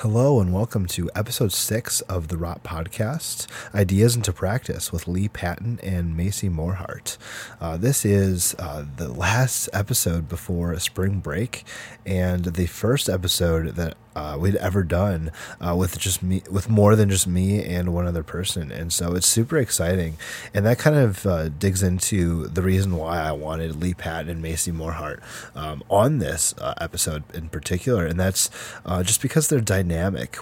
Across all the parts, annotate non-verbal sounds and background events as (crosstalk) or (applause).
Hello and welcome to episode six of the Rot Podcast, Ideas into Practice with Lee Patton and Macy Morehart. Uh, this is uh, the last episode before spring break and the first episode that uh, we'd ever done uh, with just me, with more than just me and one other person. And so it's super exciting. And that kind of uh, digs into the reason why I wanted Lee Patton and Macy Morehart um, on this uh, episode in particular. And that's uh, just because they're dynamic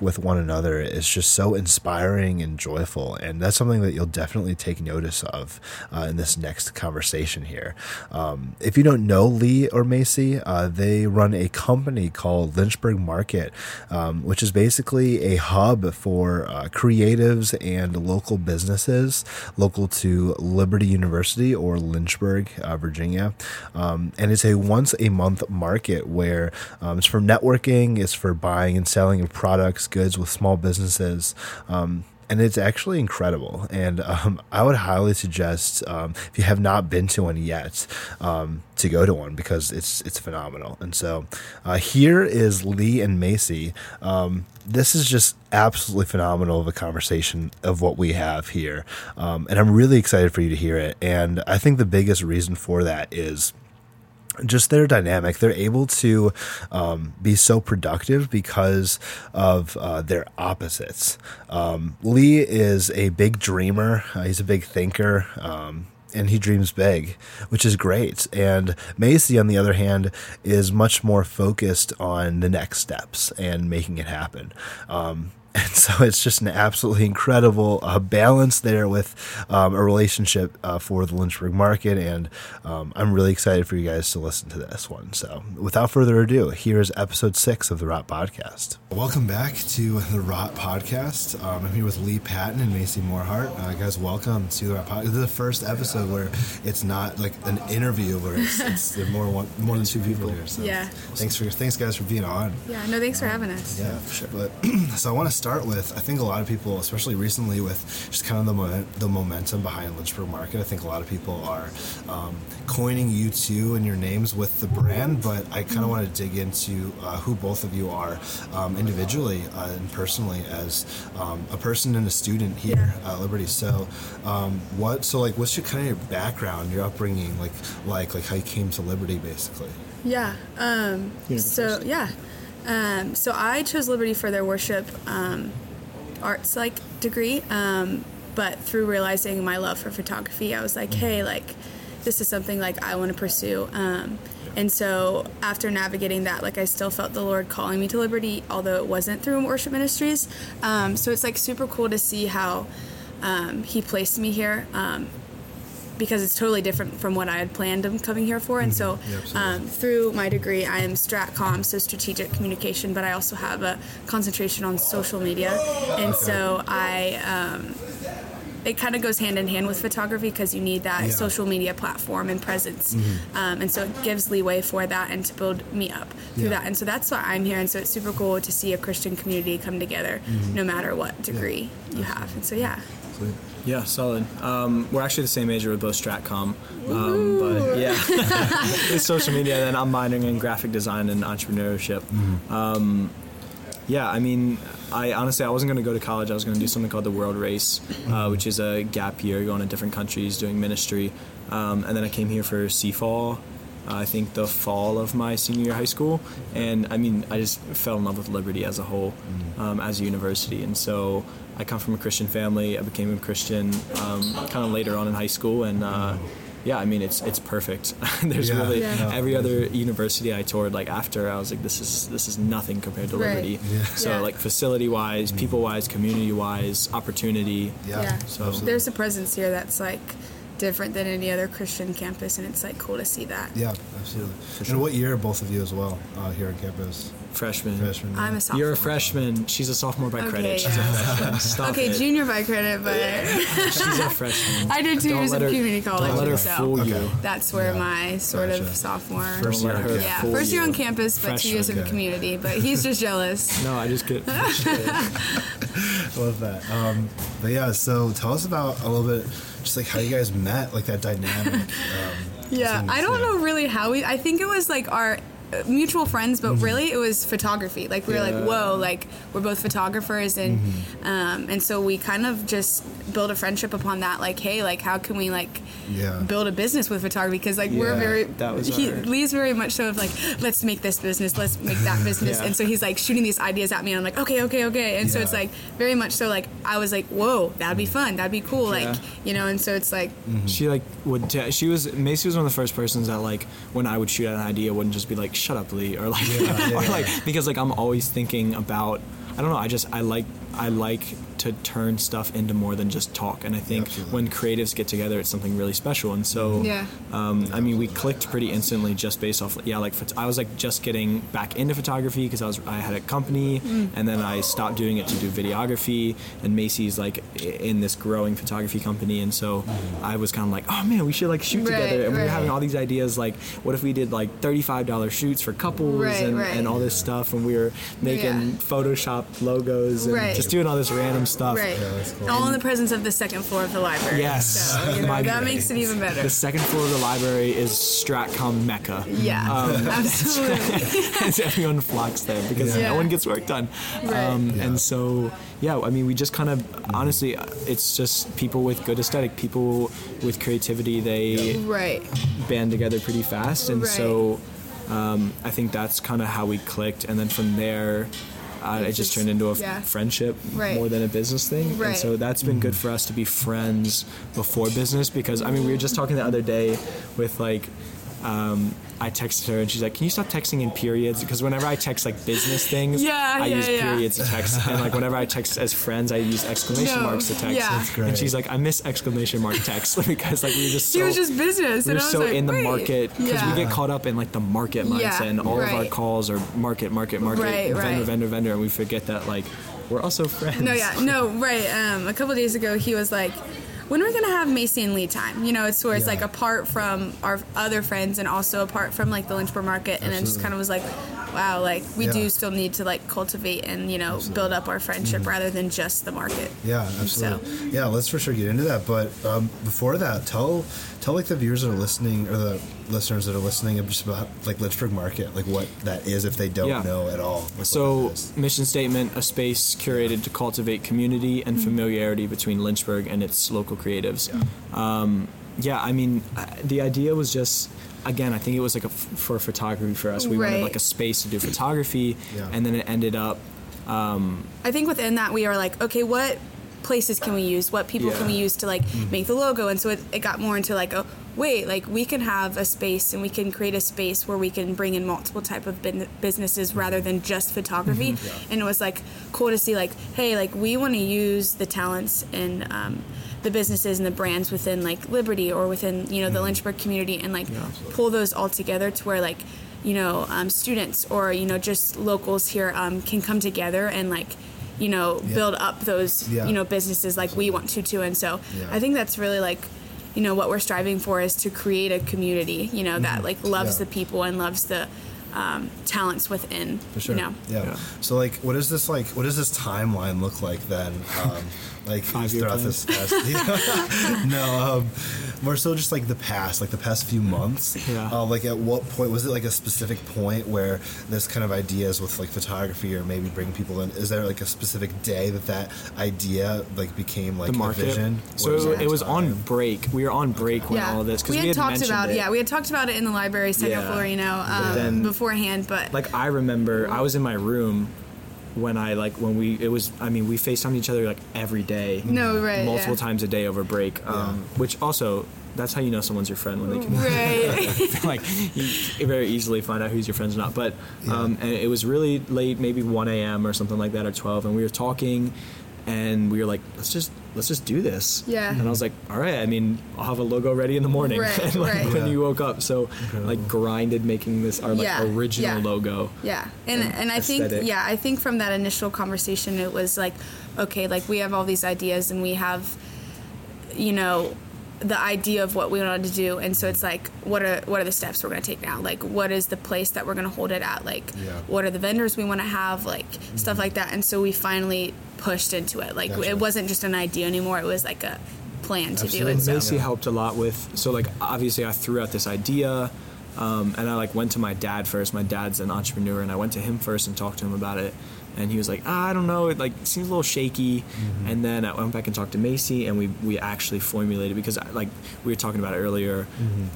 with one another is just so inspiring and joyful. And that's something that you'll definitely take notice of uh, in this next conversation here. Um, if you don't know Lee or Macy, they run a company called Lynchburg Market um, which is basically a hub for uh, creatives and local businesses local to Liberty University or Lynchburg, uh, Virginia. Um, and it's a once a month market where um, it's for networking, it's for buying and selling products, goods with small businesses. Um, and it's actually incredible. And um, I would highly suggest um, if you have not been to one yet um, to go to one because it's it's phenomenal. And so uh, here is Lee and Macy. Um, this is just absolutely phenomenal of a conversation of what we have here, um, and I'm really excited for you to hear it. And I think the biggest reason for that is just their dynamic. They're able to um, be so productive because of uh, their opposites. Um, Lee is a big dreamer. Uh, he's a big thinker. Um, and he dreams big, which is great. And Macy, on the other hand, is much more focused on the next steps and making it happen. Um, (laughs) and so it's just an absolutely incredible uh, balance there with um, a relationship uh, for the Lynchburg market. And um, I'm really excited for you guys to listen to this one. So without further ado, here's episode six of the Rot Podcast. Welcome back to the Rot Podcast. Um, I'm here with Lee Patton and Macy Morehart. Uh, guys, welcome to the Rot Podcast. This is the first episode where it's not like an interview where it's, (laughs) it's more one, more than two people here. So yeah. Thanks for thanks guys for being on. Yeah. No, thanks for having us. Yeah, for sure. But (clears throat) so I want to start with I think a lot of people, especially recently with just kind of the mo- the momentum behind Lynchburg Market. I think a lot of people are um, coining you two and your names with the brand, but I kind of want to dig into uh, who both of you are um, individually uh, and personally as um, a person and a student here at Liberty. So, um, what? So, like, what's your kind of your background, your upbringing, like, like, like how you came to Liberty, basically? Yeah. Um, so yeah. Um, so I chose Liberty for their worship um, arts like degree, um, but through realizing my love for photography, I was like, hey, like this is something like I want to pursue. Um, and so after navigating that, like I still felt the Lord calling me to Liberty, although it wasn't through worship ministries. Um, so it's like super cool to see how um, He placed me here because it's totally different from what I had planned I'm coming here for. And so, Mm-hmm. Yeah, um, through my degree, I am Stratcom, so strategic communication, but I also have a concentration on social media. And so, I. Um, it kind of goes hand in hand with photography because you need that Yeah. social media platform and presence, um, and so it gives leeway for that and to build me up through Yeah. that. And so that's why I'm here. And so it's super cool to see a Christian community come together, no matter what degree you have. And so yeah, Sweet. Yeah, solid. Um, we're actually the same major with both Stratcom, um, but yeah, (laughs) it's social media. And then I'm minoring in graphic design and entrepreneurship. Um, yeah, I mean, I honestly I wasn't going to go to college. I was going to do something called the World Race, uh, which is a gap year going to different countries doing ministry. Um, and then I came here for CFAW. Uh, I think the fall of my senior year of high school, and I mean, I just fell in love with Liberty as a whole, um, as a university, and so I come from a Christian family. I became a Christian um, kind of later on in high school, and uh, yeah, I mean, it's it's perfect. (laughs) There's Yeah. really Yeah. every other university I toured. Like after, I was like, this is this is nothing compared to Right. Liberty. Yeah. So Yeah. like facility wise, people wise, community wise, opportunity. Yeah. Yeah. So there's a presence here that's like different than any other Christian campus, and it's like cool to see that. Yeah, absolutely. And what year are both of you as well uh, here on campus? freshman. Freshman. I'm a sophomore. You're a freshman. She's a sophomore by Okay, credit. She's a freshman. Stop okay, it. junior by credit, but She's a freshman. I did two Don't years let of her- community college, Don't let her so fool you. that's where Yeah. my sort Gotcha. of sophomore. First Don't let year, her yeah. yeah, fool first year you. on campus, but two years Freshman. of Okay. community. But he's just jealous. (laughs) No, I just get. (laughs) (laughs) Love that. Um, but yeah, so tell us about a little bit, just like how you guys met, like that dynamic. Um, Yeah, I don't know really how we. I think it was like our mutual friends, but Mm-hmm. really it was photography. Like we were Yeah. like, whoa, like we're both photographers, and um, and so we kind of just build a friendship upon that. Like, hey, like how can we like Yeah. build a business with photography? Because like we're very that was he, our- Lee's very much so of like let's make this business, let's make that (laughs) business, Yeah. and so he's like shooting these ideas at me, and I'm like, okay, okay, okay, and so it's like very much so like I was like, whoa, that'd be fun, that'd be cool, like you know, and so it's like She like would. T- she was Macy was one of the first persons that like when I would shoot at an idea wouldn't just be like shut up Lee or like Yeah, (laughs) yeah, or like because like I'm always thinking about I don't know I just I like I like to turn stuff into more than just talk and I think Absolutely. when creatives get together it's something really special and so Yeah. um, I mean we clicked pretty instantly just based off yeah like I was like just getting back into photography because I was I had a company Mm. and then I stopped doing it to do videography and Macy's like in this growing photography company and so I was kind of like oh man we should like shoot Right, together and we were having all these ideas like what if we did like $35 shoots for couples Right, and, right. and all this stuff and we were making Yeah. Photoshop logos and Right. just doing all this random stuff right, Yeah, that's cool. all in the presence of the second floor of the library. Yes. so, (laughs) you know, My- that makes it even better. the second floor of the library is Stratcom Mecca Yeah, Um, (laughs) (laughs) absolutely. everyone flocks there because Yeah. no one gets work done. Right. Um, Yeah. And so, yeah, I mean, we just kind of, honestly, uh, it's just people with good aesthetic, people with creativity, they right. band together pretty fast. And Right. so um, I think that's kind of how we clicked. And then from there, uh, it, It just just- turned into a yeah. friendship Right. more than a business thing. Right. And so that's been good for us to be friends before business because, I mean, we were just talking the other day with like, um, I texted her and she's like, "Can you stop texting in periods?" Because whenever I text like business things, Yeah, I yeah, use yeah. periods to text, and like whenever I text as friends, I use exclamation No, marks to text. yeah. That's great. And she's like, "I miss exclamation mark text (laughs) because like we were just so She was just business, we and were I was so like, in the wait. market because yeah. we get caught up in like the market mindset, Yeah, and all of our calls are market, market, market, Right, vendor, right. vendor, vendor, and we forget that like we're also friends. No, yeah, no, right. Um, a couple days ago, he was like, "When are we gonna have Macy and Lee time?" You know, it's where it's Yeah. like apart from our other friends and also apart from like the Lynchburg market, and it just kind of was like, "Wow, like we Yeah. do still need to like cultivate and you know build up our friendship Mm-hmm. rather than just the market." Yeah, absolutely. Yeah, let's for sure get into that. But um, before that, tell tell like the viewers that are listening or the listeners that are listening just about like Lynchburg Market, like what that is if they don't Yeah. know at all. like, So, mission statement a space curated to cultivate community and familiarity between Lynchburg and its local creatives. Um, yeah, I mean, the idea was just, again, I think it was like a f- for photography for us. We wanted like a space to do photography, Yeah. and then it ended up I think within that we are like, okay, what places can we use? What people can we use to like Mm-hmm. make the logo? And so it, it got more into like, oh, wait, like we can have a space and we can create a space where we can bring in multiple type of bin- businesses rather than just photography. Mm-hmm. And it was like cool to see like, hey, like we want to use the talents and um, the businesses and the brands within like Liberty or within you know Mm-hmm. the Lynchburg community and like pull those all together to where like you know um, students or you know just locals here um, can come together and like you know Yeah. build up those Yeah. you know businesses like we want to too and so Yeah. i think that's really like you know what we're striving for is to create a community you know that like loves Mm-hmm. Yeah. the people and loves the um, talents within For sure. you know yeah. Yeah. So like, what is this like? What does this timeline look like then? Um, (laughs) like Five-year throughout this past. (laughs) (laughs) no, um, more so just like the past, like the past few months. Yeah. Uh, like at what point was it like a specific point where this kind of ideas with like photography or maybe bringing people in? Is there like a specific day that that idea like became like the a market. vision? So Or it, it was on break. We were on break when all of this because we we, had, talked about it. yeah we had talked about it in the library second Yeah. floor you know um, then- beforehand but like I remember I was in my room when I like when we it was I mean we FaceTimed each other like every day. No, right, Multiple yeah. times a day over break. Um, which also that's how you know someone's your friend when they can right (laughs) like you very easily find out who's your friends or not. But um, and it was really late, maybe 1 a.m. or something like that, or 12, and we were talking, and we were like, let's just let's just do this. Yeah. And I was like, all right. I mean, I'll have a logo ready in the morning. Right, (laughs) and like right. when Yeah. you woke up, so like grinded making this our like Yeah, original yeah. logo. Yeah, and and and I think yeah, I think from that initial conversation, it was like, okay, like we have all these ideas and we have, you know, the idea of what we wanted to do, and so it's like, what are what are the steps we're gonna take now? Like, what is the place that we're gonna hold it at? Like, Yeah. what are the vendors we want to have? Like stuff like that, and so we finally pushed into it. Like, Gotcha. it wasn't just an idea anymore; it was like a plan to do it. So. Macy helped a lot with so like obviously I threw out this idea Um, and I like went to my dad first. My dad's an entrepreneur, and I went to him first and talked to him about it. And he was like, ah, I don't know, it like seems a little shaky. Mm-hmm. And then I went back and talked to Macy, and we we actually formulated because like we were talking about it earlier.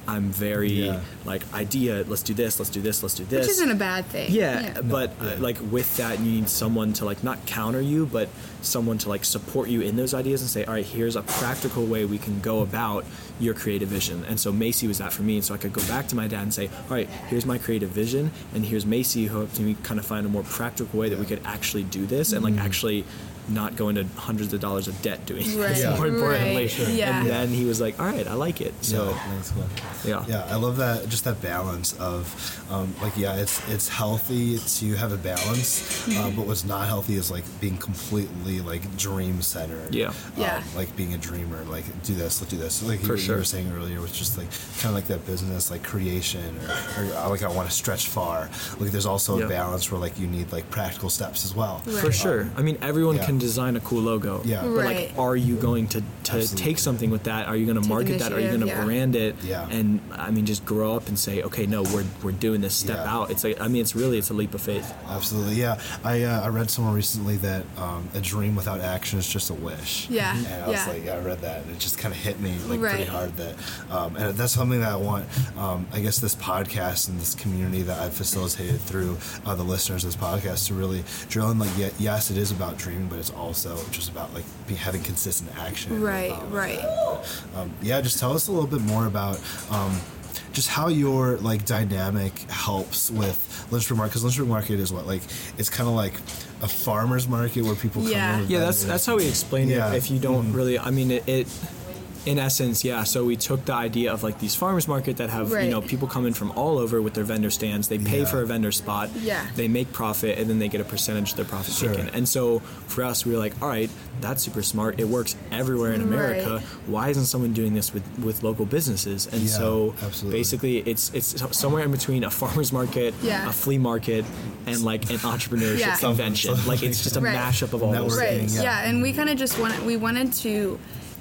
I'm very Mm-hmm. Yeah. like idea. Let's do this. Let's do this. Let's do this. Which isn't a bad thing. Yeah, but uh, like with that, you need someone to like not counter you, but someone to like support you in those ideas and say, all right, here's a practical way we can go about your creative vision. And so Macy was that for me, and so I could go back to my dad and say, all right, here's my creative vision, and here's Macy who helped me kind of find a more practical way that we could actually do this and like mm. actually not go into hundreds of dollars of debt doing Right, this more importantly. right, Sure. yeah. And then he was like, all right, I like it. So yeah, that's cool. yeah. Yeah, I love that. Just that balance of, um, like, yeah, it's it's healthy to have a balance, Mm-hmm. uh, but what's not healthy is like being completely like dream centered. Yeah. Yeah. like being a dreamer, like do this, let's do this. Like For you, sure. you were saying earlier, was just like kind of like that business, like creation, or, or uh, like I want to stretch far. Like there's also Yeah. a balance where like you need like practical steps as well. Right. For sure. I mean, everyone yeah. can design a cool logo. Yeah. But Right. like, are you going to, to take something with that? Are you going to market that? Are you going to yeah. brand it? Yeah. And I mean, just grow up and say, okay, no, we're, we're doing this. Step Yeah. out. It's like, I mean, it's really, it's a leap of faith. Absolutely, yeah. I uh, I read somewhere recently that um, a dream without action is just a wish. Yeah, and I was like, yeah. like, I read that, and it just kind of hit me like pretty hard. That, um, and that's something that I want. Um, I guess this podcast and this community that I've facilitated through uh, the listeners of this podcast to really drill in. Like, yes, it is about dreaming, but it's also just about like be, having consistent action. Right, right. Um, yeah, just tell us a little bit more about. Um, just how your like dynamic helps with Lynchburg Market because Lynchburg Market is what like it's kind of like a farmers market where people come Yeah. Yeah, that's that's how we explain Yeah. it. If you don't really, I mean, it, it. In essence, yeah. So we took the idea of like these farmers market that have you know people come in from all over with their vendor stands. They pay Yeah. for a vendor spot. Yeah. They make profit and then they get a percentage of their profit Sure. taken. And so for us, we were like, all right, that's super smart. It works everywhere in America. Right. Why isn't someone doing this with with local businesses? And Yeah, so absolutely. basically, it's it's somewhere in between a farmers market, Yeah. a flea market, and like an (laughs) entrepreneurship Yeah. convention. Something like it's just a Right. mashup of all those Networking, Right. things. yeah. Yeah. and we kind of just wanted we wanted to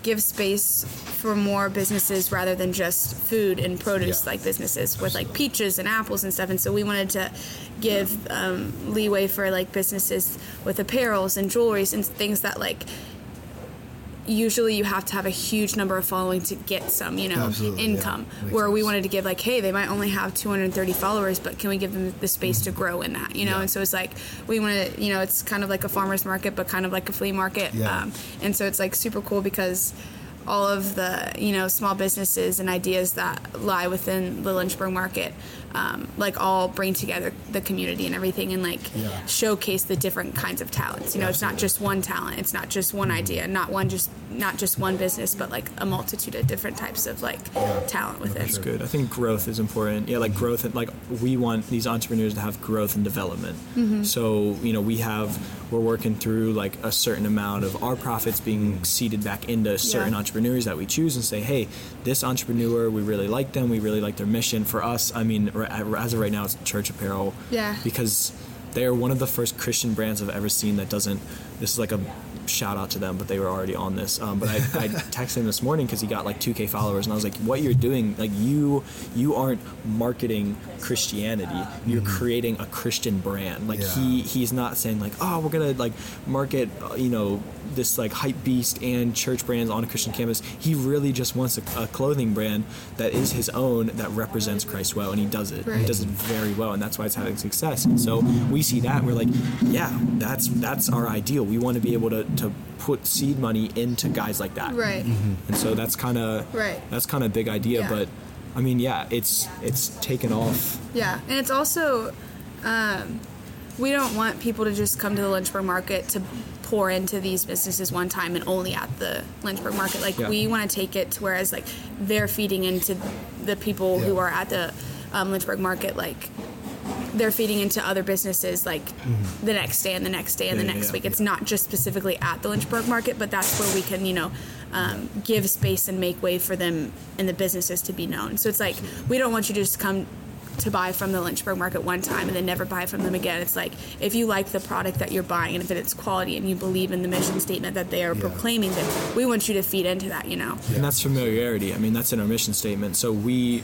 give space for more businesses rather than just food and produce Yeah. like businesses with like peaches and apples and stuff. And so we wanted to give um, leeway for like businesses with apparels and jewelries and things that like usually you have to have a huge number of following to get some you know Absolutely, income Makes where we wanted to give like hey they might only have 230 followers but can we give them the space to grow in that you know Mm-hmm. Yeah. and so it's like we want to you know it's kind of like a farmers market but kind of like a flea market Yeah. um, and so it's like super cool because all of the you know small businesses and ideas that lie within the Lynchburg market um, like all bring together the community and everything and like Yeah. showcase the different kinds of talents you know it's not just one talent it's not just one idea not one just not just one business but like a multitude of different types of like talent within That's good. I think growth is important. Yeah, like growth and like we want these entrepreneurs to have growth and development. Mm-hmm. So you know we have we're working through like a certain amount of our profits being seeded back into certain Yeah. entrepreneurs that we choose and say, hey, this entrepreneur we really like them. We really like their mission. For us, I mean, as of right now, it's Church Apparel. Yeah. Because they are one of the first Christian brands I've ever seen that doesn't. This is like a shout out to them, but they were already on this. Um, but I, I (laughs) texted him this morning because he got like 2K followers, and I was like, "What you're doing? Like you, you aren't marketing Christianity. You're creating a Christian brand. Like Yeah. he, he's not saying like, oh, we're gonna like market, uh, you know, this like hype beast and church brands on a Christian campus. He really just wants a, a clothing brand that is his own that represents Christ well, and he does it. He does it very well, and that's why it's having success. So we see that, and we're like, yeah, that's that's our ideal. We want to be able to, to put seed money into guys like that. right And so that's kind of Right. That's kind of a big idea, Yeah. but I mean, yeah, it's it's taken off. Yeah, and it's also um, we don't want people to just come to the Lynchburg market to pour into these businesses one time and only at the Lynchburg market. Like Yeah. we want to take it to whereas like they're feeding into the people who are at the um, Lynchburg market like they're feeding into other businesses like the next day and the next day and Mm-hmm. Yeah, the next yeah, week. yeah. It's not just specifically at the Lynchburg market, but that's where we can, you know, um, give space and make way for them and the businesses to be known. So it's like we don't want you to just come to buy from the Lynchburg market one time and then never buy from them again. It's like if you like the product that you're buying and if it's quality and you believe in the mission statement that they are Yeah. proclaiming, then we want you to feed into that, you know. And that's familiarity. I mean, that's in our mission statement. So we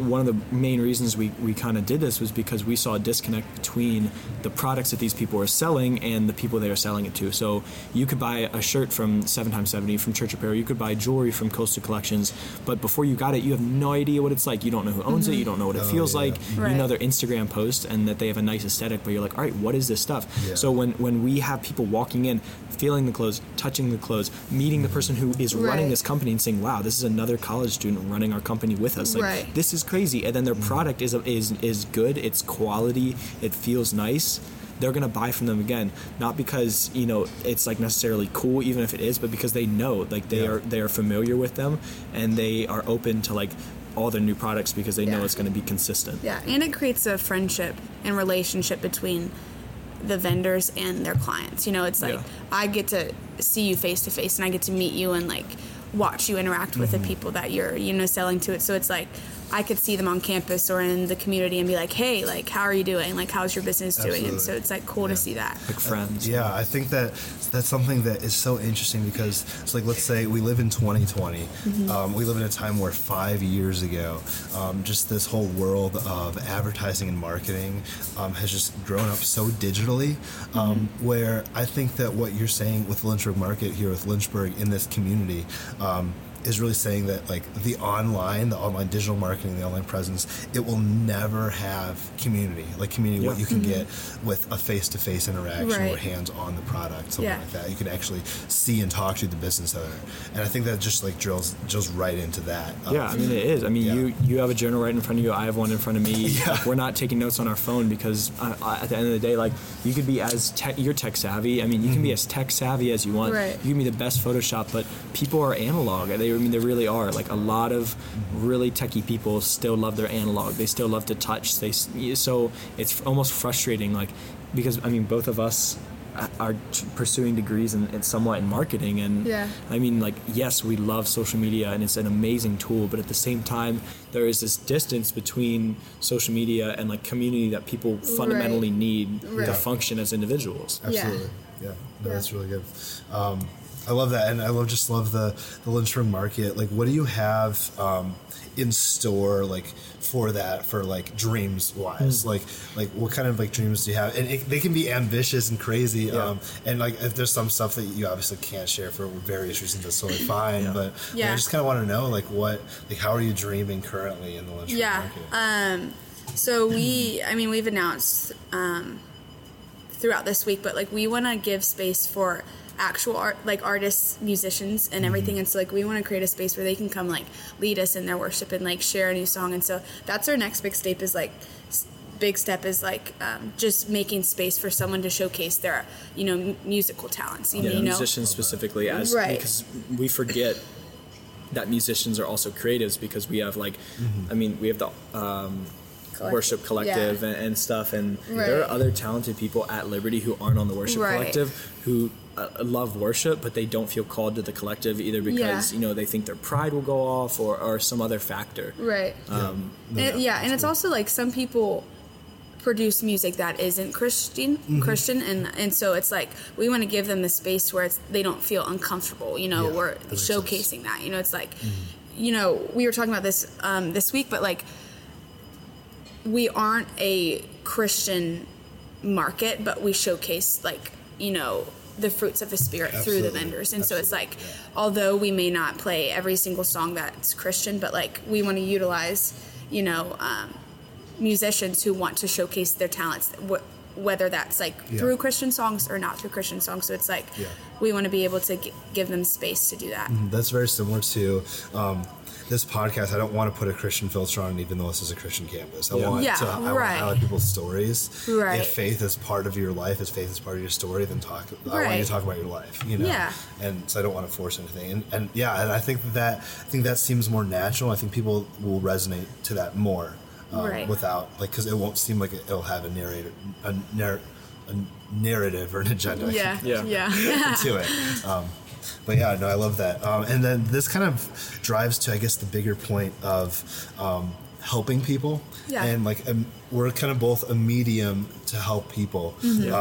one of the main reasons we, we kind of did this was because we saw a disconnect between the products that these people were selling and the people they are selling it to. So you could buy a shirt from 7x70 from Church Apparel, you could buy jewelry from Coastal Collections, but before you got it, you have no idea what it's like. You don't know who owns it, you mm-hmm. don't know what it Oh, feels yeah. like. Right. You know their Instagram post and that they have a nice aesthetic, but you're like, all right, what is this stuff? Yeah. So when, when we have people walking in, feeling the clothes, touching the clothes, meeting the mm-hmm. person who is running this company and saying, wow, this is another college student running our company with us. Like, Right. this is crazy. And then their product is, is, is good, it's quality, it feels nice. They're gonna buy from them again, not because you know it's like necessarily cool, even if it is, but because they know, like they Yeah. are they are familiar with them, and they are open to like all their new products because they know it's going to be consistent. Yeah, and it creates a friendship and relationship between the vendors and their clients. You know, it's like Yeah. I get to see you face to face and I get to meet you and like watch you interact with Mm-hmm. the people that you're, you know, selling to it. So it's like I could see them on campus or in the community and be like, "Hey, like how are you doing? Like how's your business doing?" And so it's like cool to see that. Like friends. Yeah, I think that that's something that is so interesting because it's like let's say we live in 2020. Um, we live in a time where five years ago, um, just this whole world of advertising and marketing um, has just grown up so digitally. Um, Where I think that what you're saying with Lynchburg Market here with Lynchburg in this community. Um, is really saying that like the online, the online digital marketing, the online presence, it will never have community like community what you can get with a face-to-face interaction or hands on the product, something Yeah. like that. You can actually see and talk to the business owner, and I think that just like drills drills right into that. of- Yeah, I mean it is. I mean Yeah. you you have a journal right in front of you. I have one in front of me. (laughs) Yeah. Like, we're not taking notes on our phone because uh, uh, at the end of the day, like you could be as tech, you're tech savvy. I mean, you can be as tech savvy as you want. Right. You can be the best Photoshop, but people are analog. They, I mean, they really are. Like a lot of really techie people still love their analog. They still love to touch. They so it's almost frustrating. Like because I mean, both of us are t- pursuing degrees in, in somewhat in marketing and Yeah. I mean, like, yes, we love social media and it's an amazing tool, but at the same time, there is this distance between social media and like community that people fundamentally need to function as individuals. Yeah. Absolutely. Yeah. No, Yeah. that's really good. Um, I love that, and I love just love the the Lynchburg market. Like, what do you have um, in store, like for that, for like dreams wise? Like, like what kind of like dreams do you have? And it, they can be ambitious and crazy. Yeah. Um, and like, if there's some stuff that you obviously can't share for various reasons, that's totally (clears throat) fine. Yeah. But like, I just kind of want to know, like, what, like, how are you dreaming currently in the Lynchburg Yeah. market? Um, so we, I mean, we've announced um, throughout this week, but like we want to give space for actual art, like artists, musicians, and everything. And so like we want to create a space where they can come like lead us in their worship and like share a new song. And so that's our next big step is like. Big step is like um, just making space for someone to showcase their, you know, m- musical talents. You, Yeah, you know, musicians specifically, as Right. because we forget that musicians are also creatives because we have like, I mean, we have the um, Collect- worship collective yeah. and, and stuff, and there are other talented people at Liberty who aren't on the worship Right. collective who love worship, but they don't feel called to the collective either because Yeah. you know they think their pride will go off or, or some other factor. Right. Um, No, And- yeah, yeah, and it's also like some people produce music that isn't Christian, Mm-hmm. Christian, and and so it's like we want to give them the space where it's they don't feel uncomfortable. You know, Yeah, we're that makes sense. Mm-hmm. showcasing that. You know, it's like, you know, we were talking about this um, this week, but like we aren't a Christian market, but we showcase like you know the fruits of the spirit through the vendors, and so it's like yeah. although we may not play every single song that's Christian, but like we want to utilize you know um, musicians who want to showcase their talents. Wh- whether that's like Yeah. through Christian songs or not through Christian songs, so it's like Yeah. we want to be able to gi- give them space to do that. That's very similar to um, this podcast. I don't want to put a Christian filter on, it, even though this is a Christian campus. I Yeah. want Yeah, to I want to right. highlight people's stories. Right. If faith is part of your life, if faith is part of your story, then talk. I want you to talk about your life. You know. Yeah. And so I don't want to force anything. And, and yeah, and I think that, that I think that seems more natural. I think people will resonate to that more. Um, Right. Without like, because it won't seem like it, it'll have a narrator, a, narr- a narrative or an agenda. Yeah, (laughs) Yeah. yeah, to it. (laughs) Um, but yeah, no, I love that. Um, and then this kind of drives to, I guess, the bigger point of um, helping people. Yeah. And like, um, we're kind of both a medium to help people. Mm-hmm.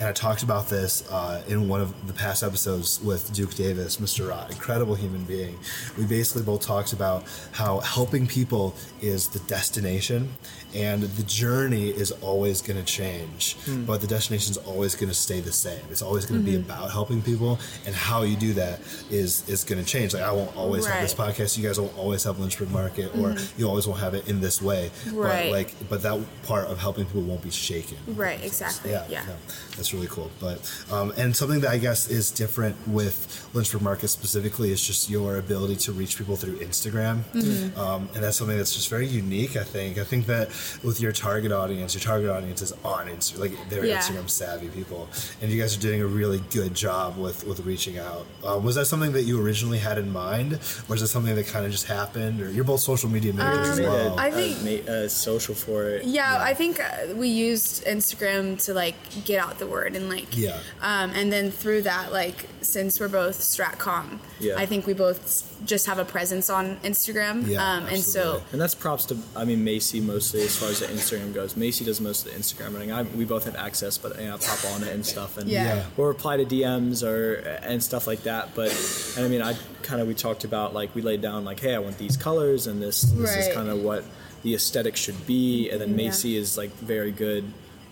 And I talked about this uh, in one of the past episodes with Duke Davis, Mr. Rott, incredible human being. We basically both talked about how helping people is the destination, and the journey is always going to change, Hmm. but the destination is always going to stay the same. It's always going to Mm-hmm. be about helping people, and how you do that is is going to change. Like I won't always have this podcast. You guys won't always have Lynchburg Market, or you always won't have it in this way. Mm-hmm. Right. But like, but that part of helping people won't be shaken. Right, exactly. Yeah, Yeah. no, that's really cool. But um, and something that I guess is different with Lynchburg Market specifically is just your ability to reach people through Instagram, Mm-hmm. um, and that's something that's just very unique. I think. I think that with your target audience, your target audience is on Instagram, like they're Yeah. Instagram savvy people, and you guys are doing a really good job with with reaching out. Um, was that something that you originally had in mind, or is it something that kind of just happened? Or you're both social media makers as Made well. a, I a think- ma- a social for it. Yeah, I think uh, we used Instagram to like get out the word and like Yeah. um, and then through that like since we're both Stratcom, Yeah. I think we both just have a presence on Instagram. Yeah, um, and so. And that's props to, I mean, Macy mostly as far as the Instagram goes. Macy does most of the Instagram running. I, we both have access, but you know, I pop on it and stuff, and Yeah. Yeah. or reply to DMs or and stuff like that. But and I mean, I kind of we talked about like we laid down like, hey, I want these colors, and this this is kind of what the aesthetic should be. And then Yeah. Macy is like very good,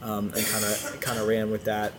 um, and kind of kind of ran with that.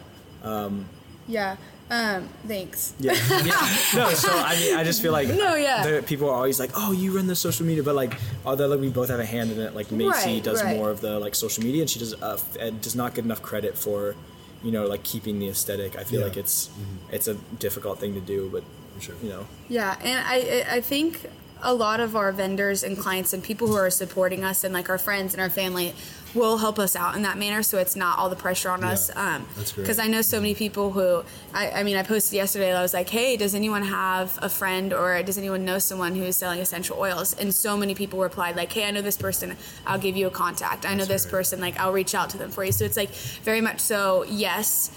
yeah. Um, thanks. Yeah. yeah. (laughs) (laughs) No, so I mean, I just feel like No, yeah. people are always like, "Oh, you run the social media," but like, although like, we both have a hand in it, like Macy Right, does right. more of the like social media, and she does uh, and does not get enough credit for, you know, like keeping the aesthetic. I feel Yeah. like it's it's a difficult thing to do, but Sure. you know, Yeah, and I I I think a lot of our vendors and clients and people who are supporting us and like our friends and our family will help us out in that manner so it's not all the pressure on us Yeah, um because i know so many people who I, I mean i posted yesterday i was like hey does anyone have a friend or does anyone know someone who is selling essential oils? And so many people replied like hey i know this person i'll give you a contact. I know That's this great. person like i'll reach out to them for you. So it's like very much so yes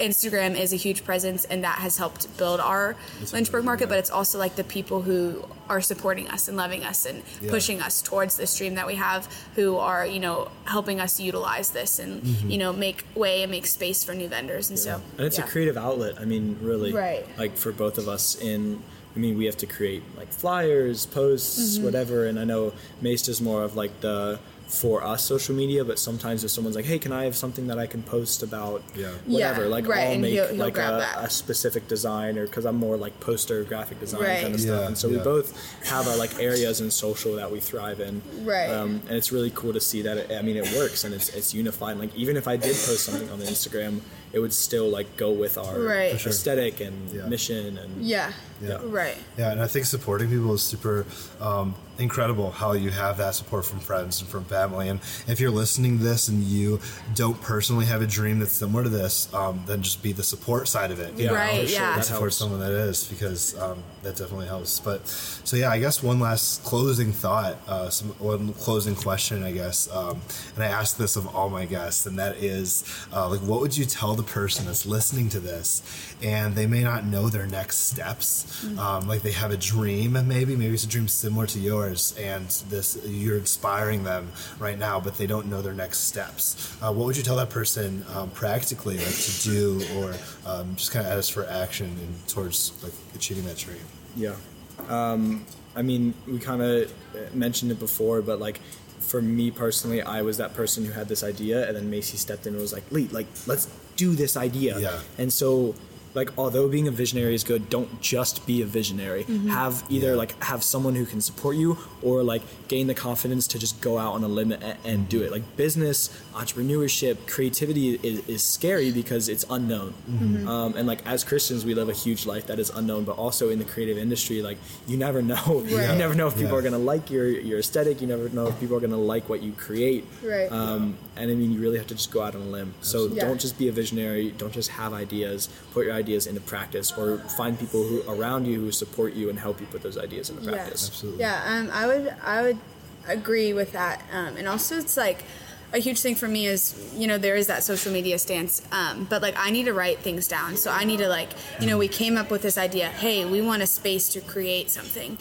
Instagram is a huge presence, and that has helped build our It's Lynchburg market. But it's also like the people who are supporting us and loving us and Yeah. pushing us towards the stream that we have, who are you know helping us utilize this and Mm-hmm. you know make way and make space for new vendors. And so, and it's yeah. a creative outlet. I mean, really, Right. Like for both of us, in I mean, we have to create like flyers, posts, Mm-hmm. whatever. And I know Mace does more of like the for us social media, but sometimes if someone's like, "Hey, can I have something that I can post about Yeah. whatever?" Yeah, like right, I'll make he'll- he'll like a, a specific design, or because I'm more like poster graphic design Right. kind of Yeah, stuff. And so we both have our like areas in social that we thrive in. Right. Um, and it's really cool to see that. It, I mean, it works and it's it's unifying. Like even if I did post something on the Instagram, it would still like go with our Right. Sure. aesthetic and Yeah. mission and yeah, Yeah. right. Yeah, and I think supporting people is super um, incredible how you have that support from friends and from family. And if you're listening to this and you don't personally have a dream that's similar to this, um, then just be the support side of it. you know? Right, sure, yeah. that Support helps. someone that is because um, that definitely helps. But so yeah, I guess one last closing thought, uh, some one closing question, I guess, um, and I ask this of all my guests, and that is uh, like, what would you tell the person that's listening to this, and they may not know their next steps, um, like they have a dream, maybe maybe it's a dream similar to yours, and this you're inspiring them right now, but they don't know their next steps. Uh, what would you tell that person um, practically, like to do, or um, just kind of as for action and towards like achieving that dream? yeah. Um, I mean, we kind of mentioned it before, but like for me personally, I was that person who had this idea, and then Macy stepped in and was like, "Lee, like let's do this idea." Yeah. And so. Like although being a visionary is good, don't just be a visionary. Have either Yeah. like have someone who can support you, or like gain the confidence to just go out on a limb and, and do it. Like business, entrepreneurship, creativity is, is scary because it's unknown. Um, and like as Christians, we live a huge life that is unknown, but also in the creative industry, like you never know. (laughs) Right. You never know if people Yeah. are gonna like your your aesthetic. You never know if people are gonna like what you create. Right. Um, and I mean, you really have to just go out on a limb. So Yeah. don't just be a visionary. Don't just have ideas. Put your ideas into practice, or find people who around you who support you and help you put those ideas into practice. Absolutely. Yeah, um, I would I would agree with that, um, and also it's like a huge thing for me is you know there is that social media stance, um, but like I need to write things down. So I need to like you know we came up with this idea. Hey, we want a space to create something.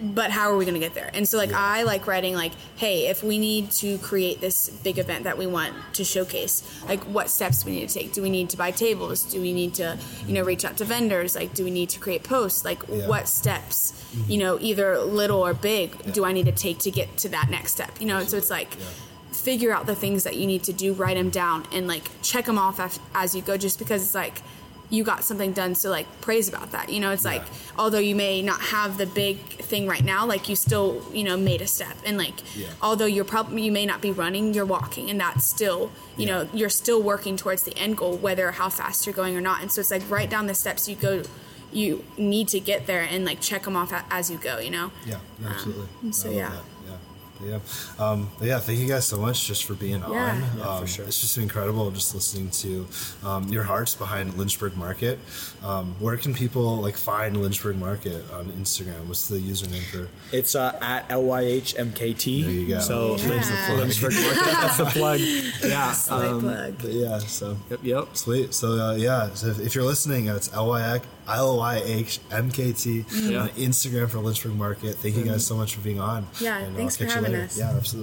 But how are we going to get there? And so, like, I like writing, like, hey, if we need to create this big event that we want to showcase, like, what steps we need to take? Do we need to buy tables? Do we need to, you know, reach out to vendors? Like, do we need to create posts? Like, Yeah. what steps, mm-hmm. you know, either little or big, do I need to take to get to that next step? You know, and so it's like, figure out the things that you need to do, write them down, and like check them off as you go. Just because it's like you got something done, so like praise about that. You know, it's like although you may not have the big thing right now, like you still you know made a step, and like Yeah. although you're probably you may not be running, you're walking, and that's still you know you're still working towards the end goal, whether how fast you're going or not. And so it's like write down the steps you go. You need to get there and like check them off as you go. You know. Yeah, absolutely. Um, so yeah. that. Yeah. Yeah, um, but yeah. Thank you guys so much just for being Yeah. on. Yeah, um, for sure. It's just incredible just listening to um, your hearts behind Lynchburg Market. Um, where can people like find Lynchburg Market on Instagram? What's the username for? It's uh, at LYHMKT. There you go. So Yeah. Lynch- Lynchburg Market. (laughs) That's the plug. Yeah. Slight um, plug. Yeah, so Yep. Yep. Sweet. So uh, yeah, so if, if you're listening, uh, it's L Y L Y H M K T Yeah. on Instagram for Lynchburg Market. Thank you guys so much for being on. Yeah, And, thanks for catch you having later. us. Yeah, absolutely.